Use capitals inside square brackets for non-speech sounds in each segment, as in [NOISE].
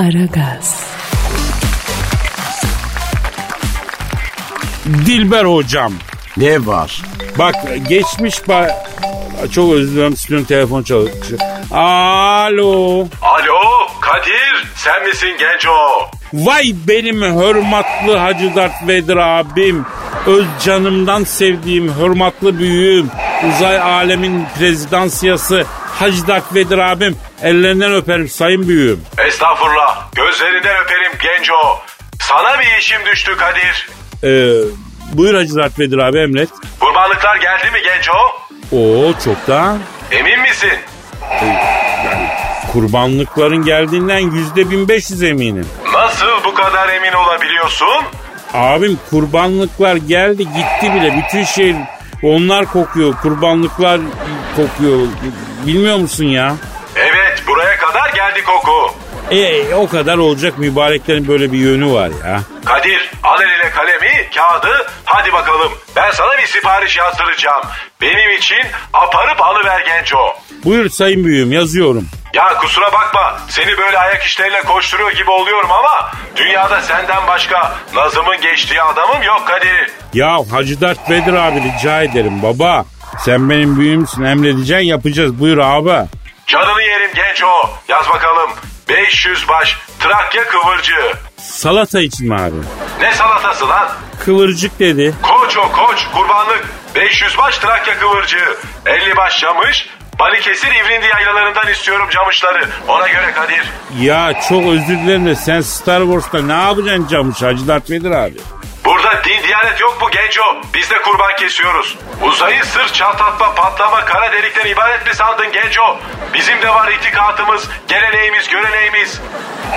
Aragaz. Dilber hocam. Ne var? Bak geçmiş ba... Çok özür dilerim stüdyonun telefon çalıyor. Alo. Alo Kadir sen misin genco? Vay benim hürmetli Hacı Dert Vedir abim. Öz canımdan sevdiğim hürmetli büyüğüm. Uzay alemin prezidansiyası Hacı Dert Vedir abim. Ellerinden öperim sayın büyüğüm. Estağfurullah gözlerinden öperim genco. Sana bir işim düştü Kadir. Ee, buyur Hacı Dert Vedir abi emret. Kurbanlıklar geldi mi genco? Oo çoktan. Emin misin? Kurbanlıkların geldiğinden yüzde bin beş yüz eminim. Nasıl bu kadar emin olabiliyorsun? Abim kurbanlıklar geldi gitti bile. Bütün şehir onlar kokuyor. Kurbanlıklar kokuyor. Bilmiyor musun ya? Evet buraya kadar geldi koku. E, o kadar olacak mübareklerin böyle bir yönü var ya. Kadir al eline kalemi, kağıdı hadi bakalım. Ben sana bir sipariş yazdıracağım. Benim için aparıp alıver genco. Buyur sayın büyüğüm yazıyorum. Ya kusura bakma seni böyle ayak işleriyle koşturuyor gibi oluyorum ama dünyada senden başka Nazım'ın geçtiği adamım yok Kadir. Ya Hacı Dert Vedir abi rica ederim baba. Sen benim büyüğümsün emredeceksin yapacağız buyur abi. Canını yerim genco yaz bakalım 500 baş Trakya kıvırcığı. Salata için mi abi? Ne salatası lan? Kıvırcık dedi. Koç o koç kurbanlık 500 baş Trakya kıvırcığı 50 baş camış Balıkesir İvrindi yaylalarından istiyorum camışları. Ona göre Kadir. Ya çok özür dilerim de sen Star Wars'ta ne yapacaksın camış Hacı Dert Vedir abi? Burada din diyanet yok mu genco? Biz de kurban kesiyoruz. Uzayı sır çatlatma, patlama, kara delikten ibaret mi sandın genco? Bizim de var itikatımız, geleneğimiz, göreneğimiz.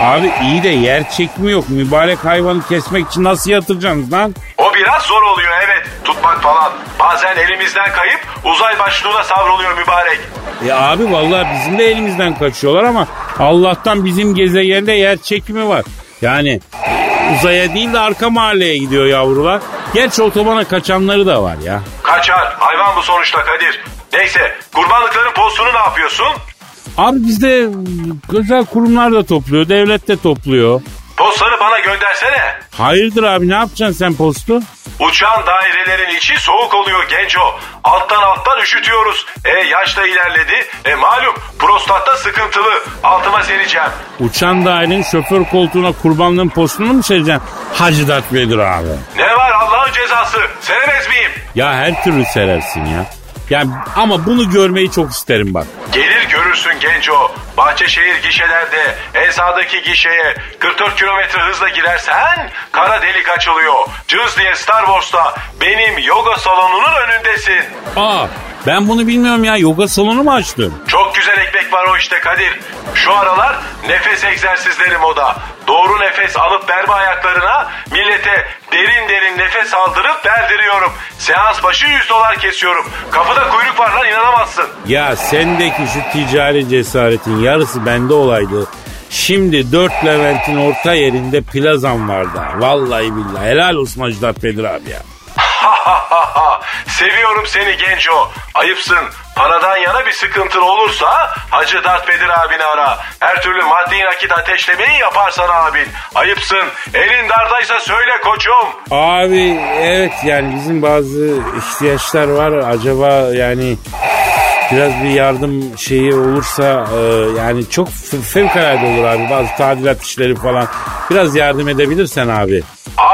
Abi iyi de yer çekimi yok. Mübarek hayvanı kesmek için nasıl yatıracaksınız lan? O biraz zor oluyor evet, tutmak falan. Bazen elimizden kayıp uzay başlığına savruluyor mübarek. E abi vallahi bizim de elimizden kaçıyorlar ama Allah'tan bizim gezegende yer çekimi var. Yani uzaya değil de arka mahalleye gidiyor yavrular. Gerçi otobana kaçanları da var ya. Kaçar, hayvan bu sonuçta Kadir. Neyse, kurbanlıkların postunu ne yapıyorsun? Abi bizde özel kurumlar da topluyor, devlet de topluyor. Postları bana göndersene. Hayırdır abi ne yapacaksın sen postu? Uçan dairelerin içi soğuk oluyor genco. Alttan alttan üşütüyoruz. E yaş da ilerledi. E malum prostatta sıkıntılı. Altıma sereceğim. Uçan dairenin şoför koltuğuna kurbanlığın postunu mu sereceksin? Hacı Dert Vedir abi. Ne var Allah'ın cezası? Seremez miyim? Ya her türlü serersin ya. Yani ama bunu görmeyi çok isterim bak. Gelir görürsün genco. Bahçeşehir gişelerde en sağdaki gişeye 44 kilometre hızla girersen kara delik açılıyor. Cız diye Star Wars'ta benim yoga salonunun önündesin. Aa ben bunu bilmiyorum ya yoga salonu mu açtın? Çok güzel ekmek var o işte Kadir. Şu aralar nefes egzersizleri moda. Doğru nefes alıp verme ayaklarına millete derin derin nefes aldırıp verdiriyorum. Seans başı 100 dolar kesiyorum. Kapıda kuyruk var lan inanamazsın. Ya sendeki şu ticari cesaretin yarısı bende olaydı. Şimdi dört Levent'in orta yerinde plazam vardı. Vallahi billahi helal olsun Hacı Vedir abi ya. Seviyorum seni genco. Ayıpsın. Paradan yana bir sıkıntın olursa Hacı Dert Bedir abini ara. Her türlü maddi nakit ateşlemeyi yaparsan abin. Ayıpsın. Elin dardaysa söyle koçum. Abi evet yani bizim bazı ihtiyaçlar var. Acaba yani biraz bir yardım şeyi olursa e, yani çok fevkalade olur abi. Bazı tadilat işleri falan. Biraz yardım edebilirsen abi. Alo,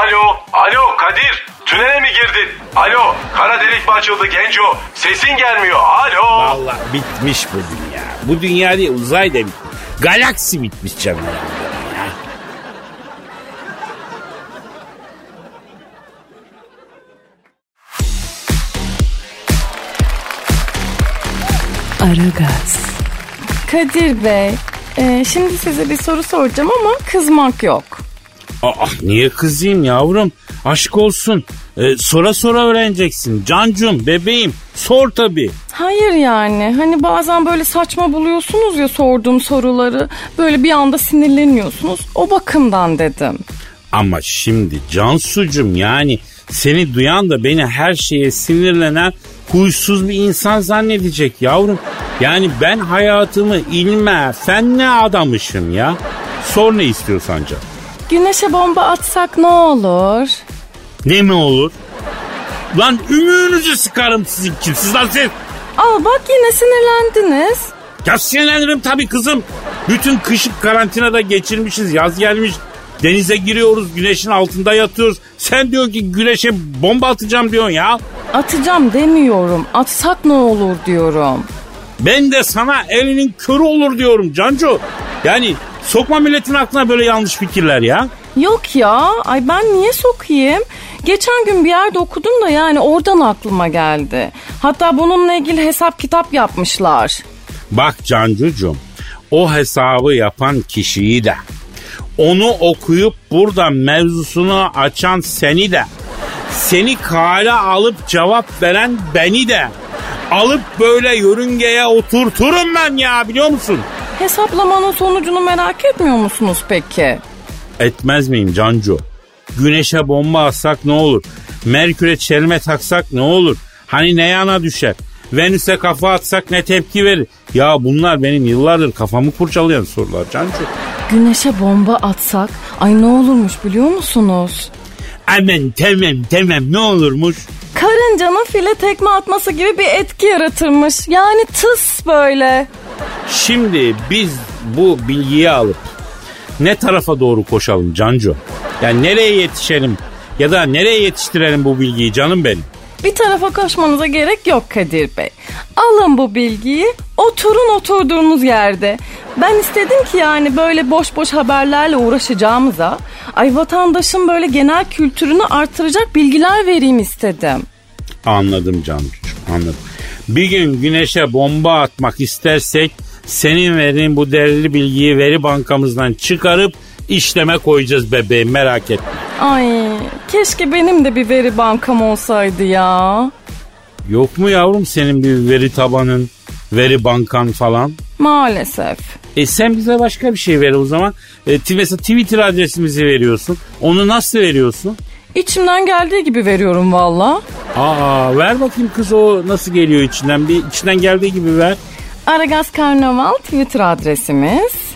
girdin? Alo, kara delik mi açıldı genco? Sesin gelmiyor. Alo. Vallahi bitmiş bu dünya. Bu dünya değil uzay da bitmiş. Galaksi bitmiş canım. Aragaz. Kadir Bey, e, şimdi size bir soru soracağım ama kızmak yok. Aa, niye kızayım yavrum? Aşk olsun. Ee, sora sora öğreneceksin. Cancum, bebeğim. Sor tabii. Hayır yani hani bazen böyle saçma buluyorsunuz ya sorduğum soruları böyle bir anda sinirleniyorsunuz o bakımdan dedim. Ama şimdi Cansucum yani seni duyan da beni her şeye sinirlenen huysuz bir insan zannedecek yavrum. Yani ben hayatımı ilme, fenne adamışım ya. Sor ne istiyorsan canım. Güneşe bomba atsak ne olur? Ne mi olur? Lan ümüğünüzü sıkarım sizin kimsiz lan siz. Al bak yine sinirlendiniz. Ya sinirlenirim tabii kızım. Bütün kışı karantinada geçirmişiz. Yaz gelmiş. Denize giriyoruz. Güneşin altında yatıyoruz. Sen diyor ki güneşe bomba atacağım diyorsun ya. Atacağım demiyorum. Atsak ne olur diyorum. Ben de sana elinin körü olur diyorum Cancu. Yani sokma milletin aklına böyle yanlış fikirler ya. Yok ya. Ay ben niye sokayım? Geçen gün bir yerde okudum da yani oradan aklıma geldi. Hatta bununla ilgili hesap kitap yapmışlar. Bak Cancucuğum o hesabı yapan kişiyi de onu okuyup burada mevzusunu açan seni de seni kale alıp cevap veren beni de alıp böyle yörüngeye oturturum ben ya biliyor musun? Hesaplamanın sonucunu merak etmiyor musunuz peki? Etmez miyim Cancu? Güneşe bomba atsak ne olur? Merkür'e çelme taksak ne olur? Hani ne yana düşer? Venüs'e kafa atsak ne tepki verir? Ya bunlar benim yıllardır kafamı kurcalayan sorular Cancu. Güneşe bomba atsak ay ne olurmuş biliyor musunuz? Aman tamam tamam ne olurmuş? Karıncanın file tekme atması gibi bir etki yaratırmış. Yani tıs böyle. Şimdi biz bu bilgiyi alıp ne tarafa doğru koşalım Cancu? Yani nereye yetişelim ya da nereye yetiştirelim bu bilgiyi canım benim? Bir tarafa koşmanıza gerek yok Kadir Bey. Alın bu bilgiyi, oturun oturduğunuz yerde. Ben istedim ki yani böyle boş boş haberlerle uğraşacağımıza, ay vatandaşın böyle genel kültürünü artıracak bilgiler vereyim istedim. Anladım Cancucuğum anladım. Bir gün güneşe bomba atmak istersek senin verdiğin bu değerli bilgiyi veri bankamızdan çıkarıp işleme koyacağız bebeğim merak etme. Ay keşke benim de bir veri bankam olsaydı ya. Yok mu yavrum senin bir veri tabanın, veri bankan falan? Maalesef. E sen bize başka bir şey ver o zaman. E, mesela Twitter adresimizi veriyorsun. Onu nasıl veriyorsun? İçimden geldiği gibi veriyorum valla. Aa ver bakayım kız o nasıl geliyor içinden. Bir içinden geldiği gibi ver. Aragaz Karnaval Twitter adresimiz.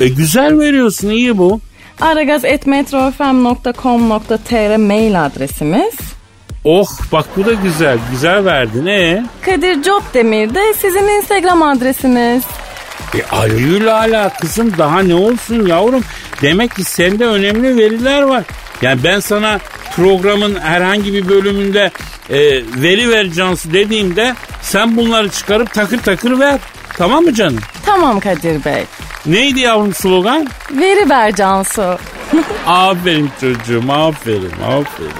E güzel veriyorsun iyi bu. aragaz.metrofm.com.tr mail adresimiz. Oh bak bu da güzel. Güzel verdin. E, Kadir Demir de sizin Instagram adresiniz. e aleyhül ala kızım daha ne olsun yavrum. Demek ki sende önemli veriler var. Yani ben sana programın herhangi bir bölümünde e, veri ver Cansu dediğimde sen bunları çıkarıp takır takır ver. Tamam mı canım? Tamam Kadir Bey. Neydi yavrum slogan? Veri ver Cansu. [LAUGHS] Aferin çocuğum aferin aferin.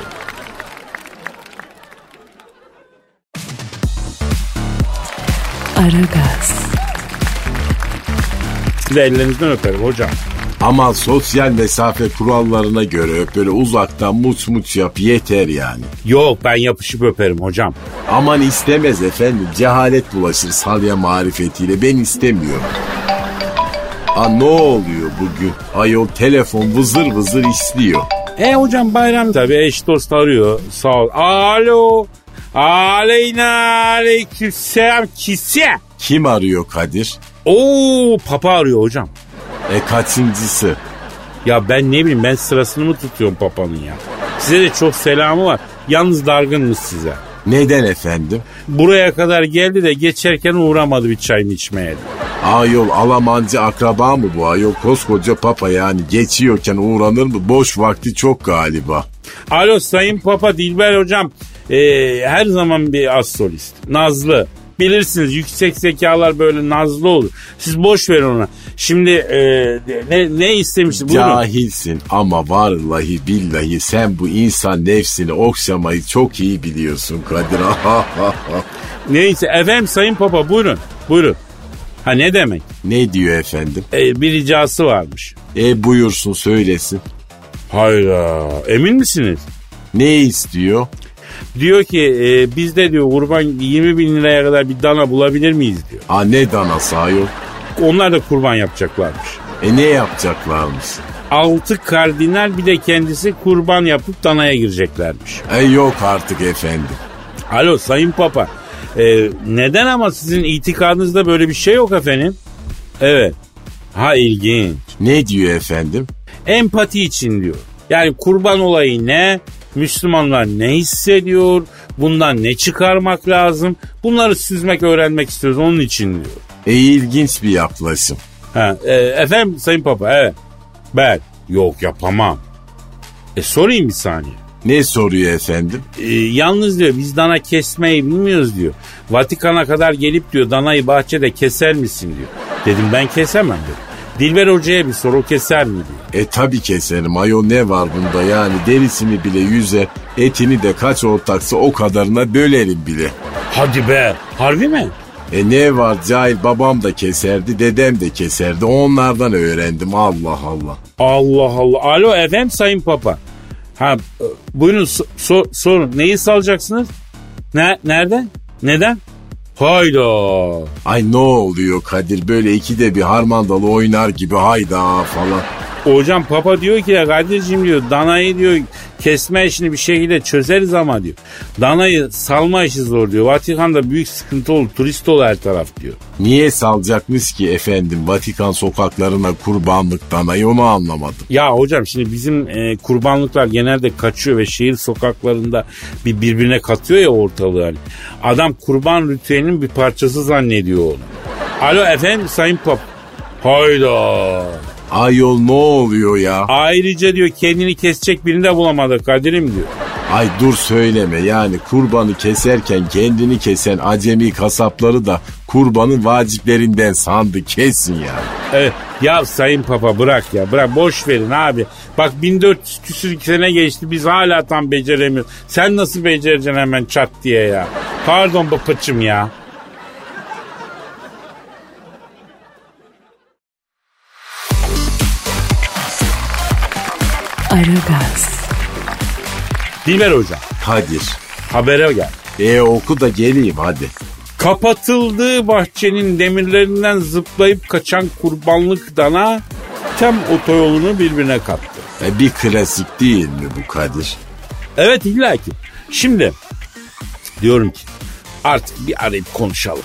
Aragaz, Size ellerinizden öperim hocam. Ama sosyal mesafe kurallarına göre öp böyle uzaktan muç muç yap yeter yani. Yok ben yapışıp öperim hocam. Aman istemez efendim cehalet bulaşır salya marifetiyle ben istemiyorum. Aa ne oluyor bugün? Ayol telefon vızır vızır işliyor. E hocam bayram tabii eş dost arıyor. Sağ ol. Alo. Aleyna aleyküm selam kisi. Kim arıyor Kadir? Oo papa arıyor hocam. E kaçıncısı? Ya ben ne bileyim ben sırasını mı tutuyorum papanın ya. Size de çok selamı var. Yalnız dargınmış size. Neden efendim? Buraya kadar geldi de geçerken uğramadı bir çayını içmeye. Ayol Almancı akraba mı bu ayol? Koskoca papa yani geçiyorken uğranır mı? Boş vakti çok galiba. Alo Sayın Papa Dilber hocam. Ee, her zaman bir az solist. Nazlı. Bilirsiniz yüksek zekalar böyle nazlı olur. Siz boş verin ona. Şimdi e, ne, ne istemişti? Buyurun. Cahilsin ama vallahi billahi sen bu insan nefsini okşamayı çok iyi biliyorsun Kadir. [LAUGHS] Neyse efendim Sayın Papa buyurun. Buyurun. Ha ne demek? ne diyor efendim? Ee, bir ricası varmış. E buyursun söylesin. Hayda emin misiniz? Ne istiyor? Diyor ki e, biz de diyor kurban 20 bin liraya kadar bir dana bulabilir miyiz diyor. Ha ne danası ayol? Onlar da kurban yapacaklarmış. E ne yapacaklarmış? Altı kardinal bir de kendisi kurban yapıp danaya gireceklermiş. E yok artık efendim. Alo Sayın Papa. E, neden ama sizin itikadınızda böyle bir şey yok efendim? Evet. Ha ilginç. Ne diyor efendim? Empati için diyor. Yani kurban olayı ne? Müslümanlar ne hissediyor? Bundan ne çıkarmak lazım? Bunları süzmek, öğrenmek istiyoruz onun için diyor. E ilginç bir yaklaşım. Ha, e, efendim Sayın Papa evet. Ben yok yapamam. E sorayım bir saniye. Ne soruyor efendim? E, yalnız diyor biz dana kesmeyi bilmiyoruz diyor. Vatikan'a kadar gelip diyor danayı bahçede keser misin diyor. Dedim ben kesemem dedim. Dilber Hoca'ya bir soru keser mi diyor. E tabi keserim ayo ne var bunda yani derisini bile yüze etini de kaç ortaksa o kadarına bölerim bile. Hadi be harbi mi? E ne var cahil babam da keserdi dedem de keserdi onlardan öğrendim Allah Allah. Allah Allah. Alo efendim Sayın Papa. Ha buyurun so- sorun. Neyi salacaksınız? Ne nerede? Neden? Hayda. Ay ne oluyor Kadir böyle ikide bir harmandalı oynar gibi hayda falan. Hocam Papa diyor ki ya Kadir'cim diyor danayı diyor kesme işini bir şekilde çözeriz ama diyor. Danayı salma işi zor diyor. Vatikan'da büyük sıkıntı olur. Turist olur her taraf diyor. Niye salacakmış ki efendim Vatikan sokaklarına kurbanlık danayı onu anlamadım. Ya hocam şimdi bizim e, kurbanlıklar genelde kaçıyor ve şehir sokaklarında bir birbirine katıyor ya ortalığı hani. Adam kurban ritüelinin bir parçası zannediyor onu. Alo efendim Sayın Pop. Hayda. Ayol ne oluyor ya? Ayrıca diyor kendini kesecek birini de bulamadı Kadir'im diyor. Ay dur söyleme yani kurbanı keserken kendini kesen acemi kasapları da kurbanın vaciplerinden sandı kesin ya. Evet, ya Sayın Papa bırak ya bırak boş verin abi. Bak 1400 küsür sene geçti biz hala tam beceremiyoruz. Sen nasıl becereceksin hemen çat diye ya. Pardon babacım ya. Aragaz, Dilber hocam Kadir. habere gel. E oku da geleyim hadi. Kapatıldığı bahçenin demirlerinden zıplayıp kaçan kurbanlık dana tem otoyolunu birbirine kattı. E bir klasik değil mi bu Kadir? Evet illaki. Şimdi diyorum ki artık bir arayıp konuşalım.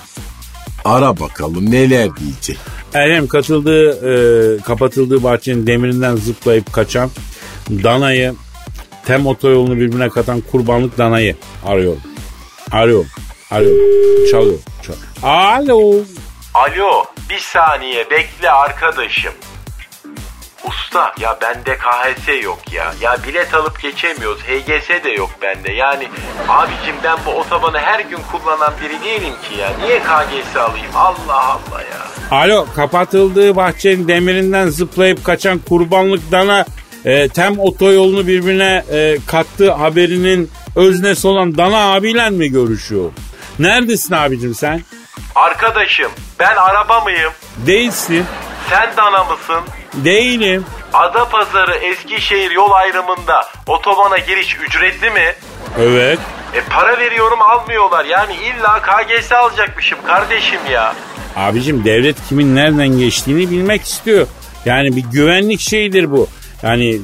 Ara bakalım neler diyecek. Efendim katıldığı, e, kapatıldığı bahçenin demirinden zıplayıp kaçan danayı, tem otoyolunu birbirine katan kurbanlık danayı arıyorum. Arıyorum. Arıyorum. Çalıyor. Çal. Alo. Alo bir saniye bekle arkadaşım. Usta ya bende KHS yok ya. Ya bilet alıp geçemiyoruz. HGS de yok bende. Yani abicim ben bu otobanı her gün kullanan biri değilim ki ya. Niye KGS alayım? Allah Allah ya. Alo. Kapatıldığı bahçenin demirinden zıplayıp kaçan kurbanlık dana e, tem otoyolunu birbirine e, kattığı haberinin öznesi olan Dana abiyle mi görüşüyor? Neredesin abicim sen? Arkadaşım ben araba mıyım? Değilsin. Sen dana mısın? Değilim. Adapazarı Eskişehir yol ayrımında otobana giriş ücretli mi? Evet. E para veriyorum almıyorlar. Yani illa KGS alacakmışım kardeşim ya. Abicim devlet kimin nereden geçtiğini bilmek istiyor. Yani bir güvenlik şeyidir bu. Yani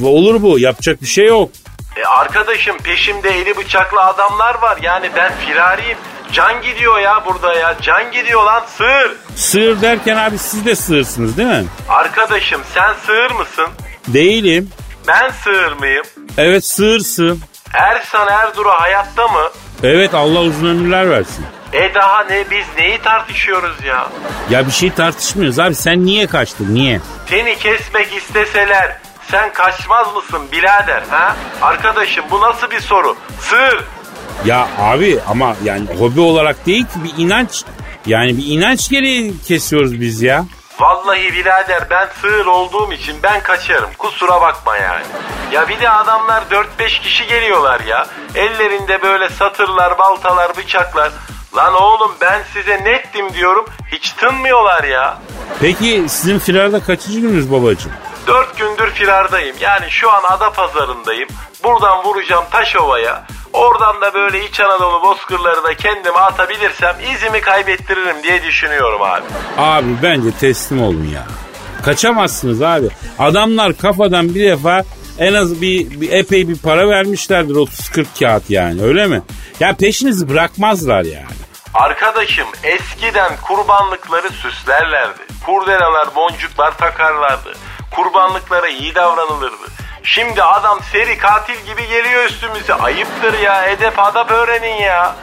e, olur bu. Yapacak bir şey yok. E arkadaşım peşimde eli bıçaklı adamlar var. Yani ben firariyim. Can gidiyor ya burada ya. Can gidiyor lan sığır. Sığır derken abi siz de sığırsınız değil mi? Arkadaşım sen sığır mısın? Değilim. Ben sığır mıyım? Evet sığırsın. Ersan Erdura hayatta mı? Evet Allah uzun ömürler versin. E daha ne biz neyi tartışıyoruz ya? Ya bir şey tartışmıyoruz abi sen niye kaçtın niye? Seni kesmek isteseler sen kaçmaz mısın birader ha? Arkadaşım bu nasıl bir soru? Sığır. Ya abi ama yani hobi olarak değil ki bir inanç. Yani bir inanç gereği kesiyoruz biz ya. Vallahi birader ben sığır olduğum için ben kaçarım. Kusura bakma yani. Ya bir de adamlar 4-5 kişi geliyorlar ya. Ellerinde böyle satırlar, baltalar, bıçaklar. Lan oğlum ben size nettim diyorum. Hiç tınmıyorlar ya. Peki sizin firarda kaçıncı gününüz babacığım? 4 gündür firardayım. Yani şu an ada pazarındayım. Buradan vuracağım Taşova'ya. Oradan da böyle İç Anadolu bozkırları da kendime atabilirsem izimi kaybettiririm diye düşünüyorum abi. Abi bence teslim olun ya. Kaçamazsınız abi. Adamlar kafadan bir defa en az bir, bir epey bir para vermişlerdir 30-40 kağıt yani öyle mi? Ya peşinizi bırakmazlar yani. Arkadaşım eskiden kurbanlıkları süslerlerdi. Kurdelalar, boncuklar takarlardı. Kurbanlıklara iyi davranılırdı. Şimdi adam seri katil gibi geliyor üstümüze. Ayıptır ya. Edep adap öğrenin ya.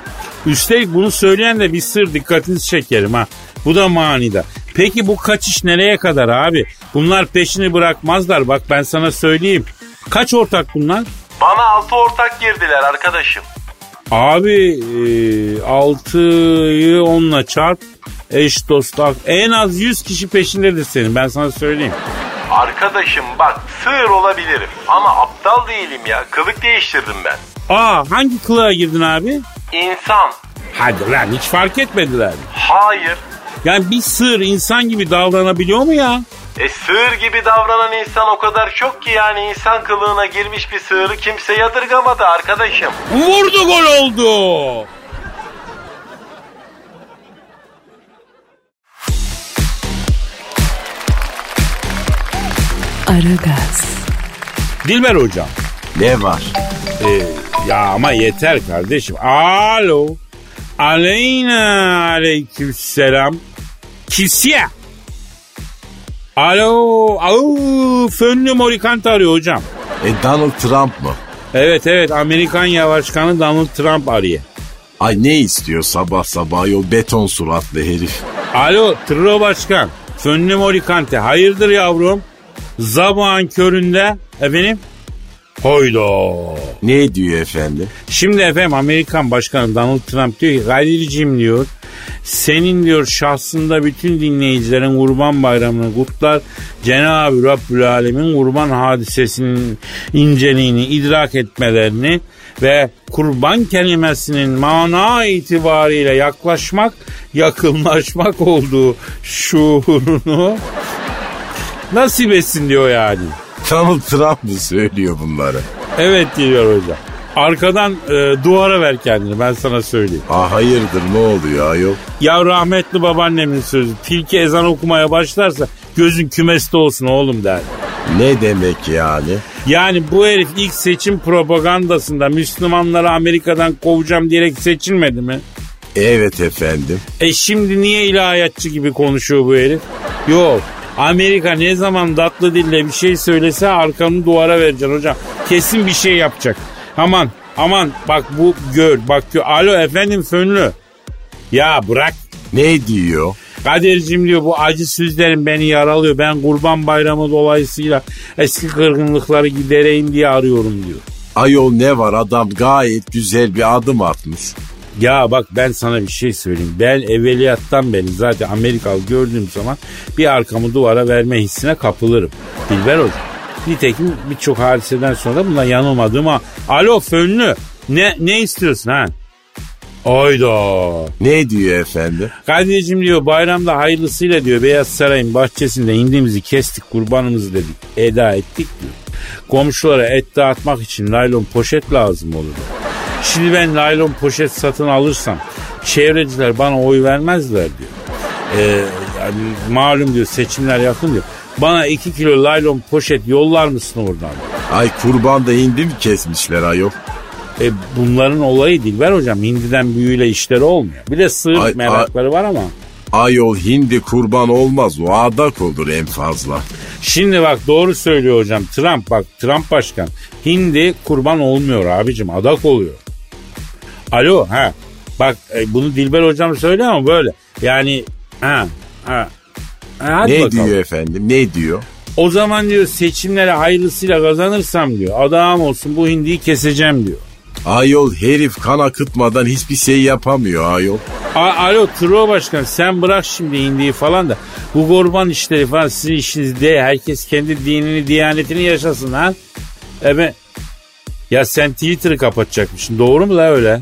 Üstelik bunu söyleyen de bir sır dikkatinizi çekerim ha. Bu da manida. Peki bu kaçış nereye kadar abi? Bunlar peşini bırakmazlar bak ben sana söyleyeyim. Kaç ortak bunlar? Bana altı ortak girdiler arkadaşım. Abi e, 6'yı 10'la çarp. Eş dost en az 100 kişi peşindedir senin ben sana söyleyeyim. Arkadaşım bak sığır olabilirim ama aptal değilim ya. Kılık değiştirdim ben. Aa hangi kılığa girdin abi? İnsan. Hadi lan hiç fark etmediler mi? Hayır. Yani bir sığır insan gibi davranabiliyor mu ya? E sığır gibi davranan insan o kadar çok ki yani insan kılığına girmiş bir sığırı kimse yadırgamadı arkadaşım. Vurdu gol oldu. Aragaz, Dilber hocam. Ne var? Ee, ya ama yeter kardeşim. Alo. Aleyna aleyküm selam. Kisya. Alo. Au, fönlü morikant arıyor hocam. E Donald Trump mı? Evet evet Amerikan Yavaşkanı Donald Trump arıyor. Ay ne istiyor sabah sabah yol beton suratlı herif. Alo Tırro Başkan. Fönlü morikante. Hayırdır yavrum? Zabağın köründe. Efendim? Hoydo. Ne diyor efendim? Şimdi efendim Amerikan Başkanı Donald Trump diyor ki Kadir'cim diyor senin diyor şahsında bütün dinleyicilerin kurban bayramını kutlar. Cenab-ı Rabbül Alemin kurban hadisesinin inceliğini idrak etmelerini ve kurban kelimesinin mana itibariyle yaklaşmak, yakınlaşmak olduğu şuurunu [LAUGHS] nasip etsin diyor yani. Donald Trump mı söylüyor bunları? Evet diyor hocam. Arkadan e, duvara ver kendini ben sana söyleyeyim. Aa hayırdır ne oluyor ayol? Ya rahmetli babaannemin sözü. Tilki ezan okumaya başlarsa gözün kümeste olsun oğlum der. Ne demek yani? Yani bu herif ilk seçim propagandasında Müslümanları Amerika'dan kovacağım diyerek seçilmedi mi? Evet efendim. E şimdi niye ilahiyatçı gibi konuşuyor bu herif? Yok. Amerika ne zaman tatlı dille bir şey söylese arkanı duvara vereceksin hocam. Kesin bir şey yapacak. Aman aman bak bu gör bak gör. Alo efendim fönlü. Ya bırak Ne diyor? Kadir'cim diyor bu acı sözlerin beni yaralıyor. Ben kurban bayramı dolayısıyla eski kırgınlıkları gidereyim diye arıyorum diyor. Ayol ne var adam gayet güzel bir adım atmış. Ya bak ben sana bir şey söyleyeyim. Ben evveliyattan beri zaten Amerikalı gördüğüm zaman bir arkamı duvara verme hissine kapılırım. Dilber hocam. Nitekim birçok hadiseden sonra buna yanılmadığıma. Alo fönlü ne, ne istiyorsun ha? Oyda. Ne diyor efendim? Kadir'cim diyor bayramda hayırlısıyla diyor Beyaz Saray'ın bahçesinde indiğimizi kestik kurbanımızı dedik eda ettik diyor. Komşulara et dağıtmak için naylon poşet lazım olur. Şimdi ben naylon poşet satın alırsam çevreciler bana oy vermezler diyor. Ee, yani malum diyor seçimler yakın diyor. Bana iki kilo naylon poşet yollar mısın oradan? Ay kurban da hindi mi kesmişler ayol? E, bunların olayı Dilber hocam hindiden büyüyle işleri olmuyor. Bir de sığır Ay, merakları var ama. Ayol hindi kurban olmaz o adak olur en fazla. Şimdi bak doğru söylüyor hocam. Trump bak Trump başkan. Hindi kurban olmuyor abicim adak oluyor. Alo ha. Bak e, bunu Dilber hocam söylüyor ama böyle. Yani ha ha. ha hadi ne bakalım. diyor efendim ne diyor? O zaman diyor seçimlere hayırlısıyla kazanırsam diyor. Adağım olsun bu hindiyi keseceğim diyor. Ayol herif kan akıtmadan hiçbir şey yapamıyor ayol. A- Alo Tro Başkan sen bırak şimdi hindiyi falan da bu kurban işleri falan sizin işiniz değil. Herkes kendi dinini diyanetini yaşasın ha. Evet. Ya sen Twitter'ı kapatacakmışsın doğru mu la öyle?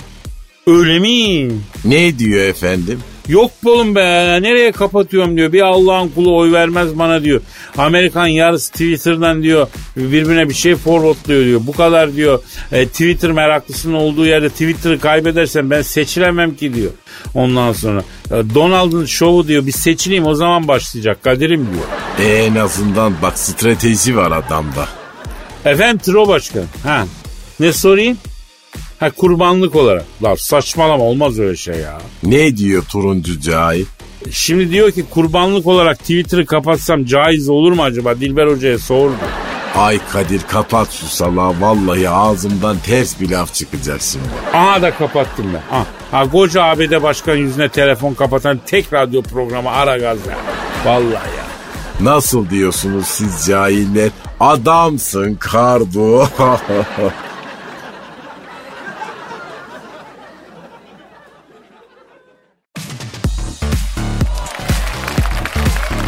Öyle mi? Ne diyor efendim? Yok oğlum be nereye kapatıyorum diyor. Bir Allah'ın kulu oy vermez bana diyor. Amerikan yarısı Twitter'dan diyor birbirine bir şey forwardlıyor diyor. Bu kadar diyor e, Twitter meraklısının olduğu yerde Twitter'ı kaybedersen ben seçilemem ki diyor. Ondan sonra e, Donald'ın şovu diyor bir seçileyim o zaman başlayacak Kadir'im diyor. E, en azından bak strateji var adamda. Efendim Tro Başkan. Ha. Ne sorayım? Ha kurbanlık olarak. La saçmalama olmaz öyle şey ya. Ne diyor turuncu Cahit? Şimdi diyor ki kurbanlık olarak Twitter'ı kapatsam caiz olur mu acaba? Dilber Hoca'ya sordu. Ay Kadir kapat şu salağı vallahi ağzımdan ters bir laf çıkacak şimdi. Aha da kapattım ben. Ha, ha koca ABD başkan yüzüne telefon kapatan tek radyo programı ara gaz ya. Vallahi ya. Nasıl diyorsunuz siz cahiller? Adamsın kardo. [LAUGHS]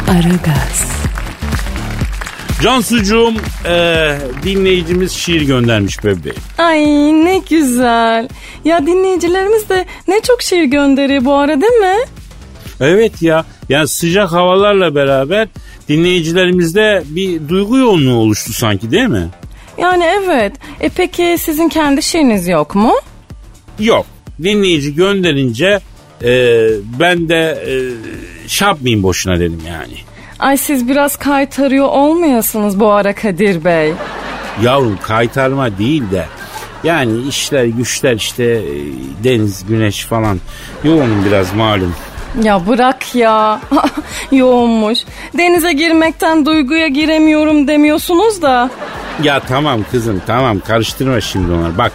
Aragaz, Cansucuğum eee, dinleyicimiz şiir göndermiş bebeğim. Ay ne güzel. Ya dinleyicilerimiz de ne çok şiir gönderiyor bu ara değil mi? Evet ya yani sıcak havalarla beraber dinleyicilerimizde bir duygu yoğunluğu oluştu sanki değil mi? Yani evet. E peki sizin kendi şiiriniz yok mu? Yok. Dinleyici gönderince eee, ben de eee şey yapmayayım boşuna dedim yani. Ay siz biraz kaytarıyor olmayasınız bu ara Kadir Bey. Yavrum kaytarma değil de yani işler güçler işte e, deniz güneş falan yoğunum biraz malum. Ya bırak ya. [LAUGHS] Yoğunmuş. Denize girmekten duyguya giremiyorum demiyorsunuz da. Ya tamam kızım tamam karıştırma şimdi onları. Bak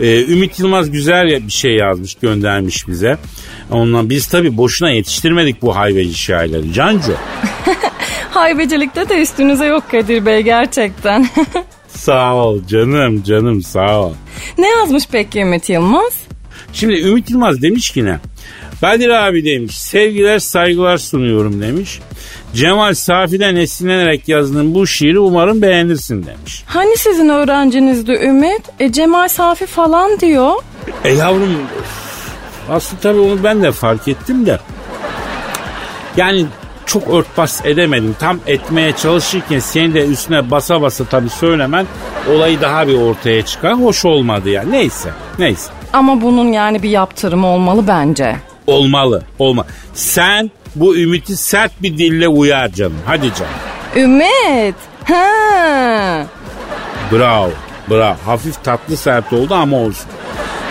e, Ümit Yılmaz güzel bir şey yazmış göndermiş bize. Ondan biz tabii boşuna yetiştirmedik bu hayveci şairleri. Cancu [LAUGHS] Hayvecilikte de üstünüze yok Kadir Bey gerçekten. [LAUGHS] sağ ol canım canım sağ ol. ne yazmış peki Ümit Yılmaz? Şimdi Ümit Yılmaz demiş ki ne? Kadir abi demiş sevgiler saygılar sunuyorum demiş. Cemal Safi'den esinlenerek yazdığım bu şiiri umarım beğenirsin demiş. Hani sizin öğrencinizdi Ümit? E Cemal Safi falan diyor. E yavrum aslında tabii onu ben de fark ettim de. Yani çok örtbas edemedim. Tam etmeye çalışırken senin de üstüne basa basa tabii söylemen olayı daha bir ortaya çıkar. Hoş olmadı ya. Neyse neyse. Ama bunun yani bir yaptırımı olmalı bence. Olmalı olma. Sen bu ümiti sert bir dille uyar canım. Hadi canım. Ümit. Ha. Bravo. Bravo. Hafif tatlı sert oldu ama olsun.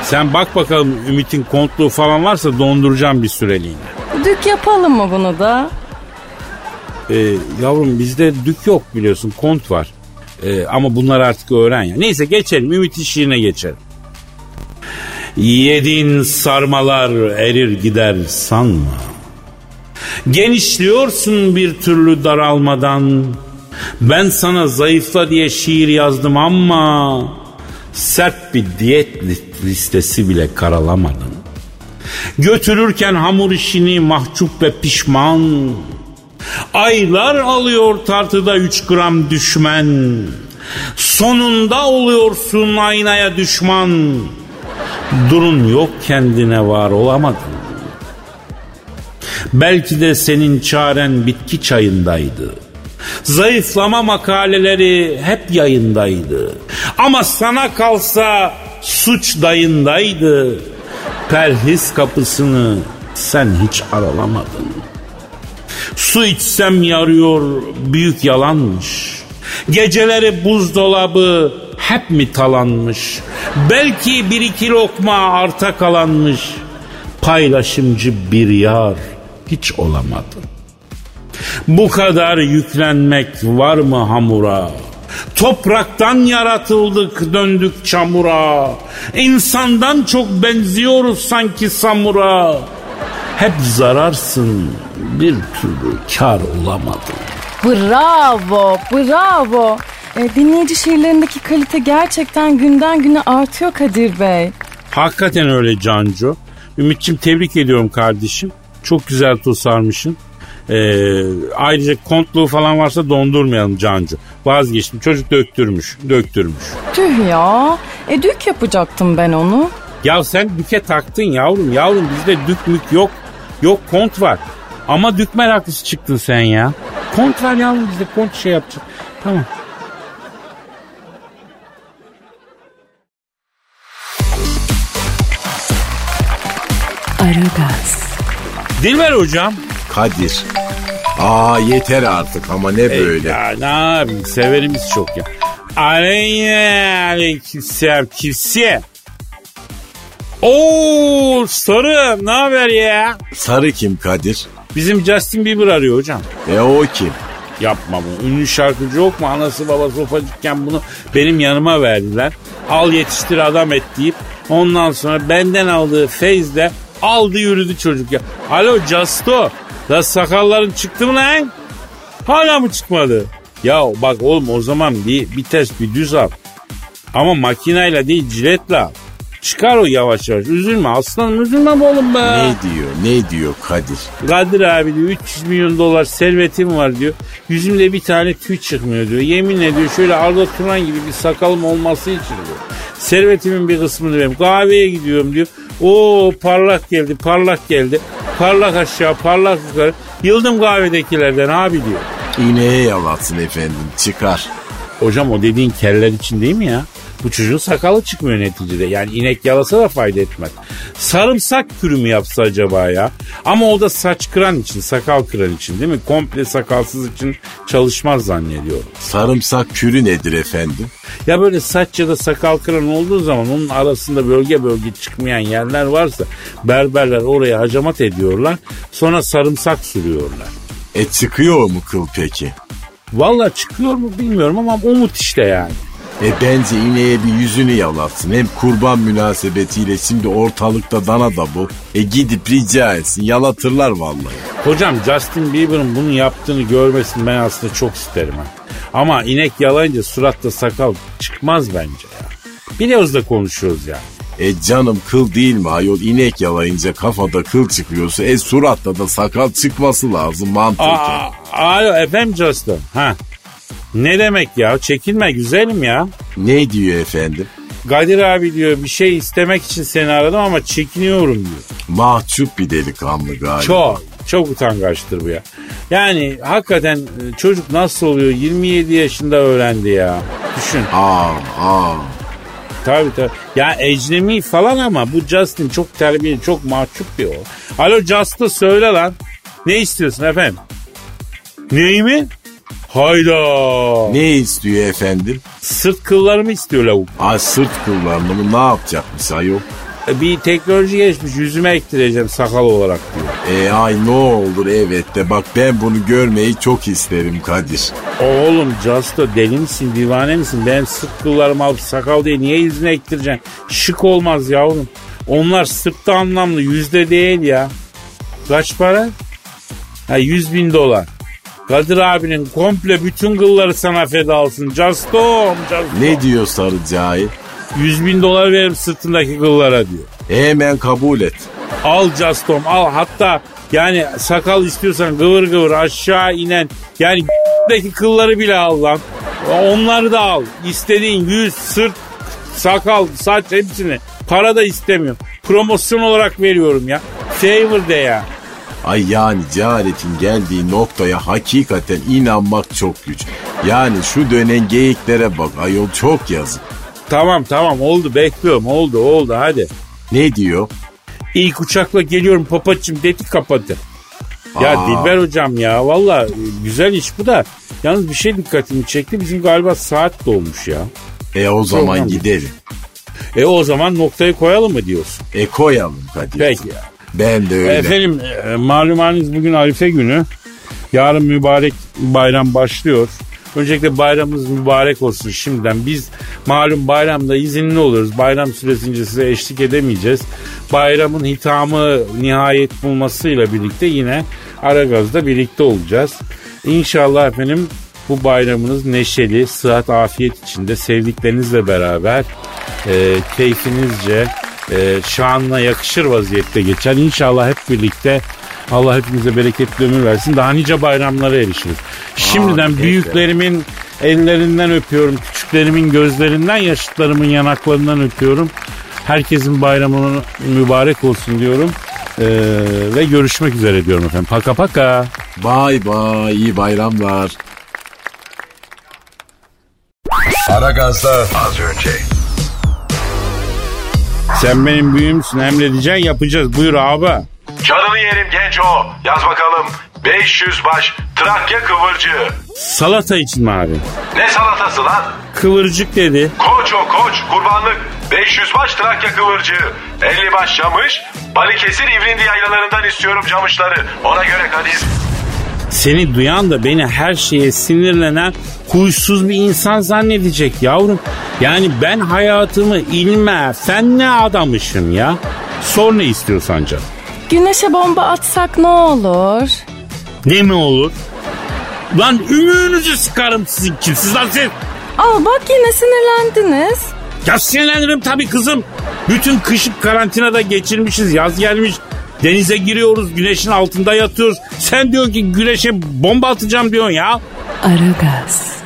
Sen bak bakalım Ümit'in kontluğu falan varsa donduracağım bir süreliğine. Dük yapalım mı bunu da? Ee, yavrum bizde dük yok biliyorsun kont var. Ee, ama bunları artık öğren ya. Neyse geçelim Ümit'in şiirine geçelim. Yedin sarmalar erir gider sanma. Genişliyorsun bir türlü daralmadan. Ben sana zayıfla diye şiir yazdım ama sert bir diyet li- listesi bile karalamadın. Götürürken hamur işini mahcup ve pişman. Aylar alıyor tartıda 3 gram düşmen. Sonunda oluyorsun aynaya düşman. Durun yok kendine var olamadın. Belki de senin çaren bitki çayındaydı. Zayıflama makaleleri hep yayındaydı. Ama sana kalsa suç dayındaydı. Perhis kapısını sen hiç aralamadın. Su içsem yarıyor büyük yalanmış. Geceleri buzdolabı hep mi talanmış? Belki bir iki lokma arta kalanmış. Paylaşımcı bir yar hiç olamadın. Bu kadar yüklenmek var mı hamura? Topraktan yaratıldık döndük çamura. İnsandan çok benziyoruz sanki samura. Hep zararsın bir türlü kar olamadın. Bravo, bravo. E, dinleyici şiirlerindeki kalite gerçekten günden güne artıyor Kadir Bey. Hakikaten öyle Cancu. Ümitçim tebrik ediyorum kardeşim. Çok güzel tosarmışsın. Ee, ayrıca kontluğu falan varsa dondurmayalım Cancu. Vazgeçtim. Çocuk döktürmüş. Döktürmüş. Tüh ya. E dük yapacaktım ben onu. Ya sen düke taktın yavrum. Yavrum bizde dük mük yok. Yok kont var. Ama dük meraklısı çıktın sen ya. Kont var yavrum bizde kont şey yapacak. Tamam. Aragaz, Dilber hocam. Kadir. Aa yeter artık ama ne böyle. Ya ne yapayım severimiz çok ya. Aleykümselam kimse. Oo sarı ne haber ya? Sarı kim Kadir? Bizim Justin Bieber arıyor hocam. E o kim? Yapma bunu. Ünlü şarkıcı yok mu? Anası babası ufacıkken bunu benim yanıma verdiler. Al yetiştir adam et deyip ondan sonra benden aldığı feyzle aldı yürüdü çocuk ya. Alo Justo. La sakalların çıktı mı lan? Hala mı çıkmadı? Ya bak oğlum o zaman bir, bir ters bir düz al. Ama makinayla değil ciletle al. Çıkar o yavaş yavaş. Üzülme aslanım üzülme be oğlum be. Ne diyor ne diyor Kadir? Kadir abi diyor 300 milyon dolar servetim var diyor. Yüzümde bir tane tüy çıkmıyor diyor. Yemin ediyor şöyle Arda Turan gibi bir sakalım olması için diyor. Servetimin bir kısmını veriyorum. Kahveye gidiyorum diyor. O parlak geldi parlak geldi. Parlak aşağı parlak yukarı. Yıldım kahvedekilerden abi diyor. İneğe yalatsın efendim çıkar. Hocam o dediğin keller için değil mi ya? Bu çocuğun sakalı çıkmıyor neticede. Yani inek yalasa da fayda etmez. Sarımsak kürü mü yapsa acaba ya? Ama o da saç kıran için, sakal kıran için değil mi? Komple sakalsız için çalışmaz zannediyorum. Sarımsak kürü nedir efendim? Ya böyle saç ya da sakal kıran olduğu zaman onun arasında bölge bölge çıkmayan yerler varsa berberler oraya hacamat ediyorlar. Sonra sarımsak sürüyorlar. E çıkıyor mu kıl peki? Valla çıkıyor mu bilmiyorum ama umut işte yani. E bence ineğe bir yüzünü yalatsın. Hem kurban münasebetiyle şimdi ortalıkta dana da bu. E gidip rica etsin yalatırlar vallahi. Hocam Justin Bieber'ın bunu yaptığını görmesini ben aslında çok isterim ha. Ama inek yalayınca suratta sakal çıkmaz bence ya. Biliyoruz da konuşuyoruz ya. E canım kıl değil mi ayol inek yalayınca kafada kıl çıkıyorsa e suratta da sakal çıkması lazım mantıken. Aa, alo efendim Justin. Ha. Ne demek ya? Çekinme güzelim ya. Ne diyor efendim? Kadir abi diyor bir şey istemek için seni aradım ama çekiniyorum diyor. Mahcup bir delikanlı galiba. Çok çok utangaçtır bu ya. Yani hakikaten e, çocuk nasıl oluyor 27 yaşında öğrendi ya. Düşün. Aa, aa. Tabii tabii. Ya ecnemi falan ama bu Justin çok terbiyeli, çok mahcup bir o. Alo Justin söyle lan. Ne istiyorsun efendim? Neyi mi? Hayda. Ne istiyor efendim? Sırt kıllarımı istiyor lavuk. Ay sırt kıllarını mı ne yapacakmış ayol? E, Bir teknoloji geçmiş yüzüme ektireceğim sakal olarak diyor. E ay ne olur evet de bak ben bunu görmeyi çok isterim Kadir. Oğlum Justo deli misin divane misin? Benim sırt kıllarımı alıp sakal diye niye yüzüne ektireceksin? Şık olmaz yavrum. Onlar sırtta anlamlı yüzde değil ya. Kaç para? Ha 100 bin dolar. Kadir abinin komple bütün kılları sana feda olsun. Justom, Justom. Ne diyor sarı cahil? 100 bin dolar veririm sırtındaki kıllara diyor. Hemen kabul et. Al Justom al hatta yani sakal istiyorsan kıvır kıvır aşağı inen yani deki [LAUGHS] kılları bile al lan. Onları da al. İstediğin yüz, sırt, sakal, saç hepsini. Para da istemiyorum. Promosyon olarak veriyorum ya. Favor de ya. Ay yani cehaletin geldiği noktaya hakikaten inanmak çok güç. Yani şu dönen geyiklere bak ayol çok yazık. Tamam tamam oldu bekliyorum oldu oldu hadi. Ne diyor? İlk uçakla geliyorum papacım dedi kapadı. Ya Aa. Dilber hocam ya valla güzel iş bu da. Yalnız bir şey dikkatimi çekti. Bizim galiba saat dolmuş ya. E o zaman Program. gidelim. E o zaman noktayı koyalım mı diyorsun? E koyalım Kadir. Peki. Ben de öyle. Efendim e, malum haliniz bugün Arife günü. Yarın mübarek bayram başlıyor. Öncelikle bayramımız mübarek olsun şimdiden. Biz malum bayramda izinli oluyoruz. Bayram süresince size eşlik edemeyeceğiz. Bayramın hitamı nihayet bulmasıyla birlikte yine Aragaz'da birlikte olacağız. İnşallah efendim bu bayramınız neşeli, sıhhat, afiyet içinde sevdiklerinizle beraber e, keyfinizce e, şanına yakışır vaziyette geçer. İnşallah hep birlikte Allah hepimize bereketli ömür versin. Daha nice bayramlara erişiriz. Şimdiden Amin. büyüklerimin ellerinden öpüyorum. Küçüklerimin gözlerinden, yaşıtlarımın yanaklarından öpüyorum. Herkesin bayramı mübarek olsun diyorum. Ee, ve görüşmek üzere diyorum efendim. Paka paka. Bay bay iyi bayramlar. Aragaz'da az önce. Sen benim büyüğümsün emredeceksin yapacağız. Buyur abi. Canını yerim genç o. Yaz bakalım. 500 baş Trakya kıvırcığı. Salata için mi abi? Ne salatası lan? Kıvırcık dedi. Koç o koç kurbanlık 500 baş Trakya kıvırcığı 50 baş camış Balıkesir İvrindi yaylalarından istiyorum camışları ona göre Kadir. Seni duyan da beni her şeye sinirlenen huysuz bir insan zannedecek yavrum. Yani ben hayatımı ilme, fenle adamışım ya. Sor ne istiyorsan canım. Güneşe bomba atsak ne olur? Ne mi olur? Lan ümüğünüzü sıkarım sizin kimsiz lan siz. Aa bak yine sinirlendiniz. Ya sinirlenirim tabii kızım. Bütün kışı karantinada geçirmişiz. Yaz gelmiş. Denize giriyoruz. Güneşin altında yatıyoruz. Sen diyorsun ki güneşe bomba atacağım diyorsun ya. Aragaz.